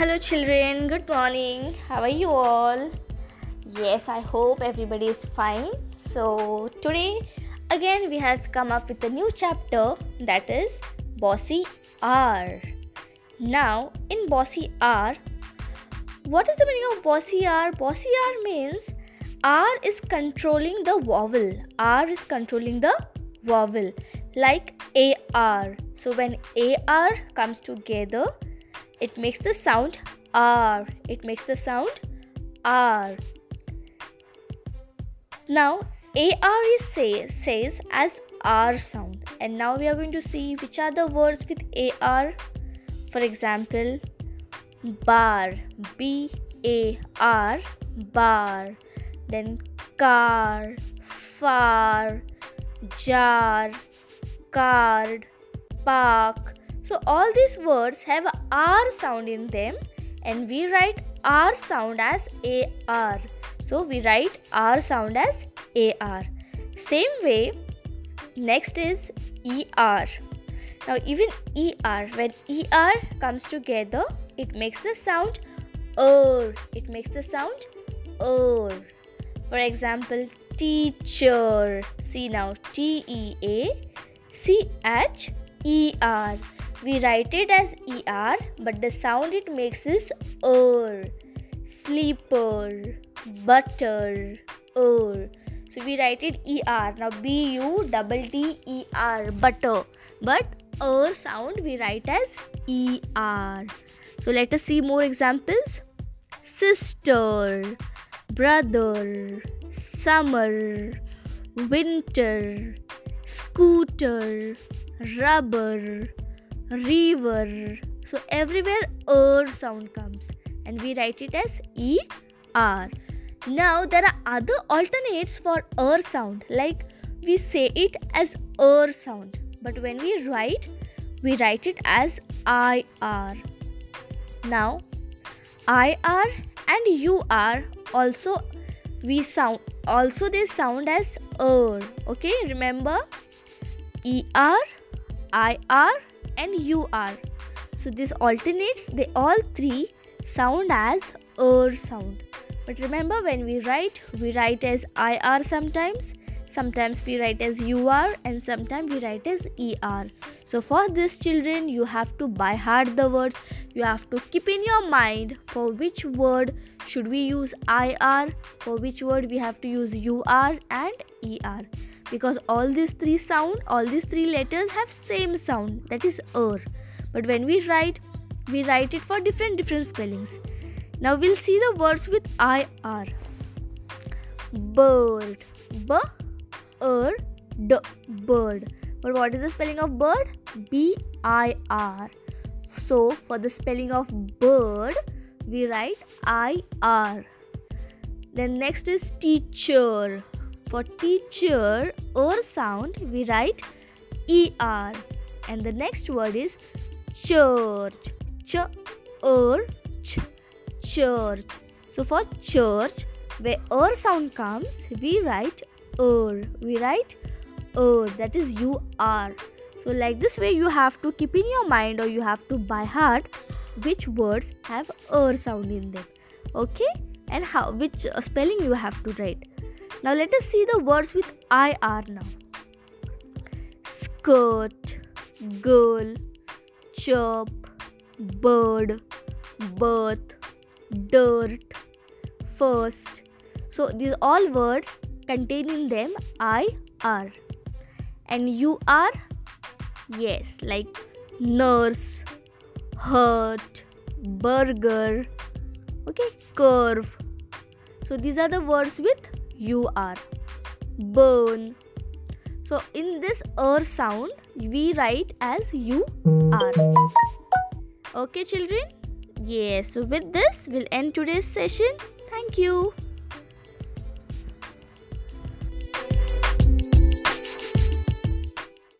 Hello, children. Good morning. How are you all? Yes, I hope everybody is fine. So, today again we have come up with a new chapter that is Bossy R. Now, in Bossy R, what is the meaning of Bossy R? Bossy R means R is controlling the vowel. R is controlling the vowel like AR. So, when AR comes together, it makes the sound R. It makes the sound R. Now AR is say, says as R sound and now we are going to see which are the words with AR. For example, bar B A R bar then car far jar card park so all these words have a R sound in them and we write R sound as AR. So we write R sound as AR. Same way, next is ER. Now even ER, when ER comes together, it makes the sound ER. It makes the sound ER. For example, teacher. See now, T E A C H E R we write it as er but the sound it makes is er sleeper. Butter. Er so we write it er now b u double t e r butter. But er sound we write as er so let us see more examples. Sister. Brother. Summer. Winter. Scooter. Rubber river. So everywhere er sound comes and we write it as E R. Now there are other alternates for er sound like we say it as er sound but when we write we write it as IR. Now IR and UR also we sound also they sound as er okay remember ER IR and UR. So this alternates, they all three sound as ER sound. But remember when we write, we write as IR sometimes, sometimes we write as UR and sometimes we write as ER. So for this children, you have to by heart the words. You have to keep in your mind for which word should we use IR, for which word we have to use UR and ER because all these three sound all these three letters have same sound that is er but when we write we write it for different different spellings. Now we'll see the words with ir bird. B er d bird but what is the spelling of bird b i r so for the spelling of bird we write i r then next is teacher for teacher or sound, we write ER. And the next word is church. Ch er ch church. So for church, where er sound comes, we write er. We write er. That is you are. So like this way, you have to keep in your mind or you have to by heart which words have er sound in them. Okay, and how which spelling you have to write. Now let us see the words with IR now. Skirt, girl, chirp, bird, birth, dirt, first. So these all words contain in them IR. And you are? Yes, like nurse, hurt, burger, okay, curve. So these are the words with UR. Burn. So in this er sound we write as you are. Okay children? Yes. So with this we'll end today's session. Thank you